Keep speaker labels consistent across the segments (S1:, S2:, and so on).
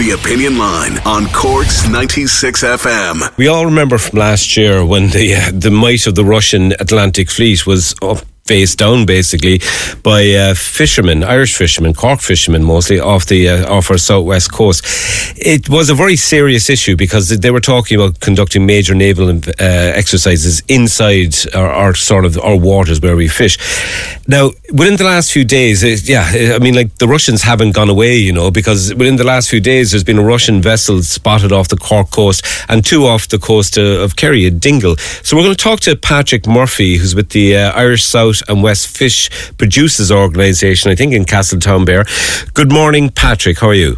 S1: The Opinion Line on Cork's 96 FM.
S2: We all remember from last year when the uh, the might of the Russian Atlantic Fleet was up face down basically by uh, fishermen, Irish fishermen, Cork fishermen mostly off the uh, off our southwest coast. It was a very serious issue because they were talking about conducting major naval uh, exercises inside our, our, sort of our waters where we fish. Now, within the last few days, it, yeah, I mean, like the Russians haven't gone away, you know, because within the last few days, there's been a Russian vessel spotted off the Cork coast and two off the coast uh, of Kerry, a Dingle. So we're going to talk to Patrick Murphy, who's with the uh, Irish South and West Fish Producers Organisation, I think in Castletownbere. Good morning, Patrick. How are you?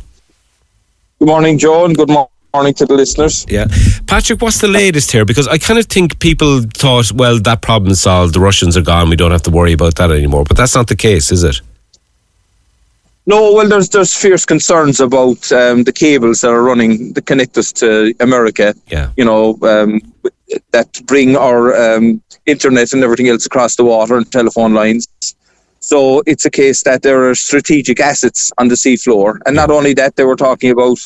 S3: Good morning, John. Good morning morning to the listeners.
S2: Yeah. Patrick, what's the latest here? Because I kind of think people thought, well, that problem's solved, the Russians are gone, we don't have to worry about that anymore. But that's not the case, is it?
S3: No, well, there's there's fierce concerns about um, the cables that are running that connect us to America.
S2: Yeah.
S3: You know, um, that bring our um, internet and everything else across the water and telephone lines. So it's a case that there are strategic assets on the seafloor. And not only that, they were talking about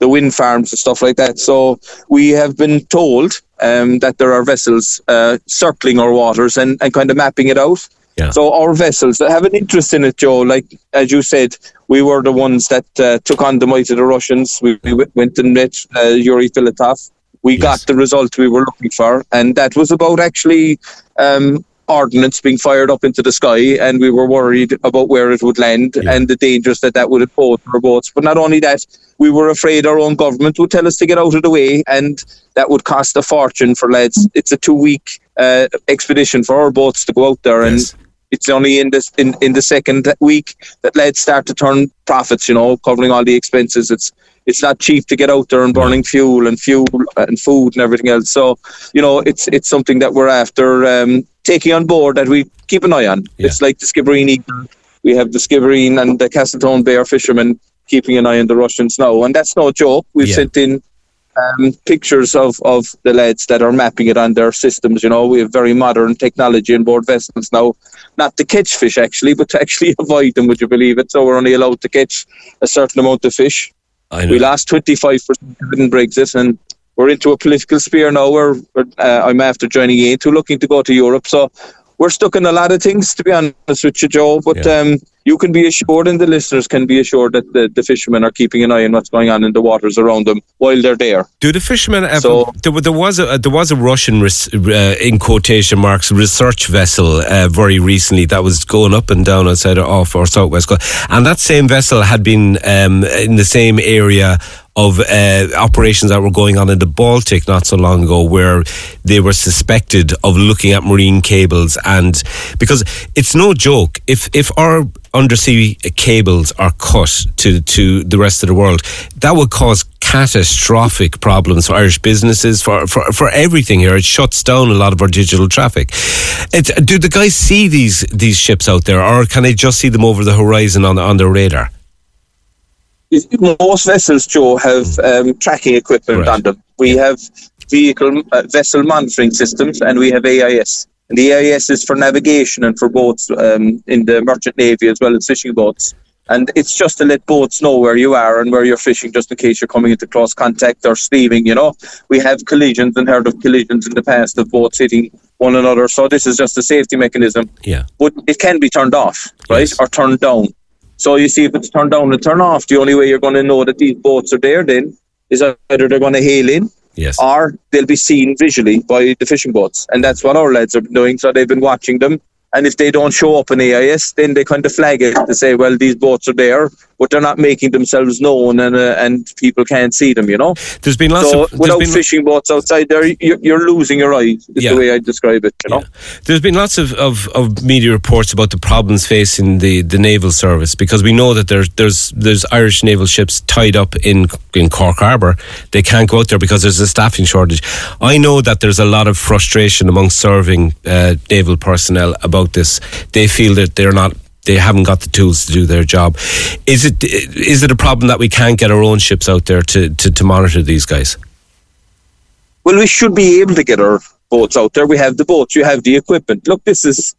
S3: the wind farms and stuff like that. So we have been told um, that there are vessels uh, circling our waters and, and kind of mapping it out.
S2: Yeah.
S3: So our vessels that have an interest in it, Joe, like as you said, we were the ones that uh, took on the might of the Russians. We, we went and met uh, Yuri Filatov we yes. got the result we were looking for, and that was about actually um, ordnance being fired up into the sky, and we were worried about where it would land yeah. and the dangers that that would pose for our boats. But not only that, we were afraid our own government would tell us to get out of the way, and that would cost a fortune for lads. It's a two-week uh, expedition for our boats to go out there, yes. and it's only in this in, in the second week that lads start to turn profits. You know, covering all the expenses. It's it's not cheap to get out there and burning fuel and fuel and food and everything else. So, you know, it's it's something that we're after um, taking on board that we keep an eye on. Yeah. It's like the Skibbereen Eagle. We have the Skibbereen and the Castletownbere fishermen keeping an eye on the Russians now. And that's no joke. We've yeah. sent in um, pictures of, of the lads that are mapping it on their systems. You know, we have very modern technology on board vessels now, not to catch fish actually, but to actually avoid them. Would you believe it? So we're only allowed to catch a certain amount of fish. We lost 25% in Brexit and we're into a political sphere now where uh, I'm after joining Aontú looking to go to Europe. So we're stuck in a lot of things, to be honest with you, Joe. But yeah. um, you can be assured, and the listeners can be assured that the, the fishermen are keeping an eye on what's going on in the waters around them while they're there.
S2: Do the fishermen? Ever, so, there, there, was a there was a Russian res, uh, in quotation marks research vessel uh, very recently that was going up and down outside of off our southwest coast, and that same vessel had been um, in the same area of uh, operations that were going on in the Baltic not so long ago, where they were suspected of looking at marine cables, and because it's no joke, if if our undersea cables are cut to to the rest of the world, that would cause catastrophic problems for Irish businesses, for, for, for everything here. It shuts down a lot of our digital traffic. It, do the guys see these these ships out there, or can they just see them over the horizon on on their radar?
S3: Most vessels, Joe, have um, tracking equipment right. on them. We have vehicle uh, vessel monitoring systems, and we have AIS. And the AIS is for navigation and for boats um, in the merchant navy as well as fishing boats. And it's just to let boats know where you are and where you're fishing, just in case you're coming into close contact or sleeving. You know, we have collisions and heard of collisions in the past of boats hitting one another. So this is just a safety mechanism.
S2: Yeah.
S3: But it can be turned off, right, yes. or turned down. So you see, if it's turned down and turned off, the only way you're going to know that these boats are there then is either they're going to hail in,
S2: yes,
S3: or they'll be seen visually by the fishing boats, and that's what our lads are doing. So they've been watching them and if they don't show up in AIS, then they kind of flag it to say, well, these boats are there, but they're not making themselves known and uh, and people can't see them, you know?
S2: There's been lots
S3: so
S2: of.
S3: Without
S2: been,
S3: fishing boats outside there, you're, you're losing your eyes, is yeah. the way I describe it, you know? Yeah.
S2: There's been lots of, of, of, media reports about the problems facing the, the naval service because we know that there's, there's, there's Irish naval ships tied up in, in Cork Harbour. They can't go out there because there's a staffing shortage. I know that there's a lot of frustration among serving uh, naval personnel about this. They they feel that they're not they haven't got the tools to do their job. Is it is it a problem that we can't get our own ships out there to, to, to monitor these guys?
S3: Well, we should be able to get our boats out there. We have the boats, you have the equipment. Look, this is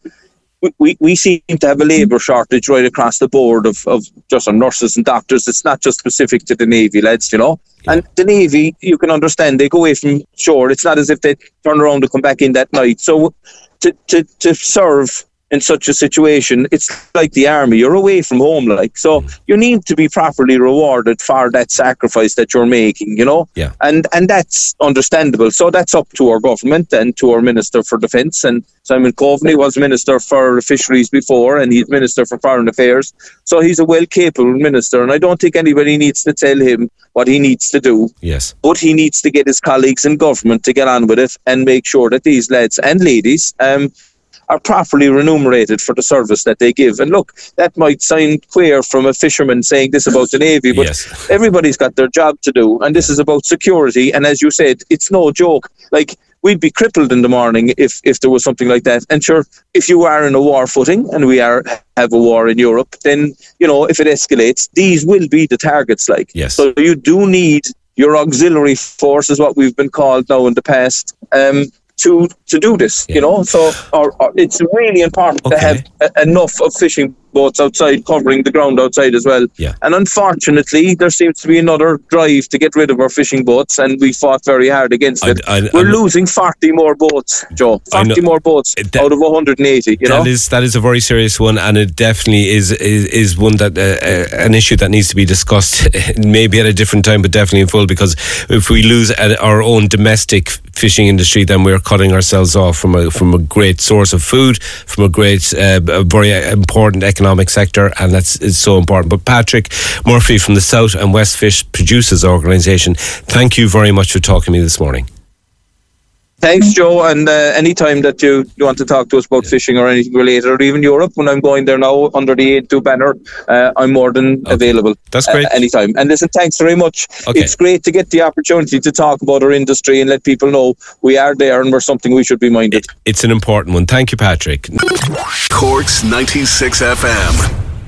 S3: we, we seem to have a mm-hmm. labour shortage right across the board of, of just on nurses and doctors. It's not just specific to the Navy, lads, you know. And the Navy, you can understand, they go away from shore. It's not as if they turn around to come back in that night. So to, to, to serve in such a situation, it's like the army. You're away from home, like so. Mm. You need to be properly rewarded for that sacrifice that you're making, you know.
S2: Yeah.
S3: And and that's understandable. So that's up to our government and to our minister for defence. And Simon Coveney was minister for fisheries before, and he's minister for foreign affairs. So he's a well capable minister, and I don't think anybody needs to tell him what he needs to do.
S2: Yes.
S3: But he needs to get his colleagues in government to get on with it and make sure that these lads and ladies um, are properly remunerated for the service that they give. And look, that might sound queer from a fisherman saying this about the Navy, but
S2: yes.
S3: everybody's got their job to do. And this is about security. And as you said, it's no joke. Like, we'd be crippled in the morning if, if there was something like that. And sure, if you are in a war footing, and we are have a war in Europe, then, you know, if it escalates, these will be the targets, like.
S2: Yes.
S3: So you do need your auxiliary force is what we've been called now in the past. Um, to to do this. Yeah. You know, so or, or it's really important okay. to have a, enough of fishing boats outside covering the ground outside as well.
S2: Yeah.
S3: And unfortunately, there seems to be another drive to get rid of our fishing boats, and we fought very hard against it. I, I, We're I'm, losing 40 more boats, Joe. 40 more boats that, out of 180. You
S2: that
S3: know?
S2: is that is a very serious one, and it definitely is is, is one that uh, uh an issue that needs to be discussed, maybe at a different time, but definitely in full. Because if we lose our own domestic fishing industry, then we're cutting ourselves off from a from a great source of food, from a great, uh, a very important economic economic sector, and that's is so important. But Patrick Murphy from the South and West Fish Producers Organisation, thank you very much for talking to me this morning.
S3: Thanks, Joe. And uh, anytime that you, you want to talk to us about fishing or anything related, or even Europe, when I'm going there now under the Aontú banner, uh, I'm more than okay. available.
S2: That's great.
S3: Uh, anytime. And listen, thanks very much. Okay. It's great to get the opportunity to talk about our industry and let people know we are there and we're something we should be minded.
S2: It's an important one. Thank you, Patrick.
S1: Corks 96 FM.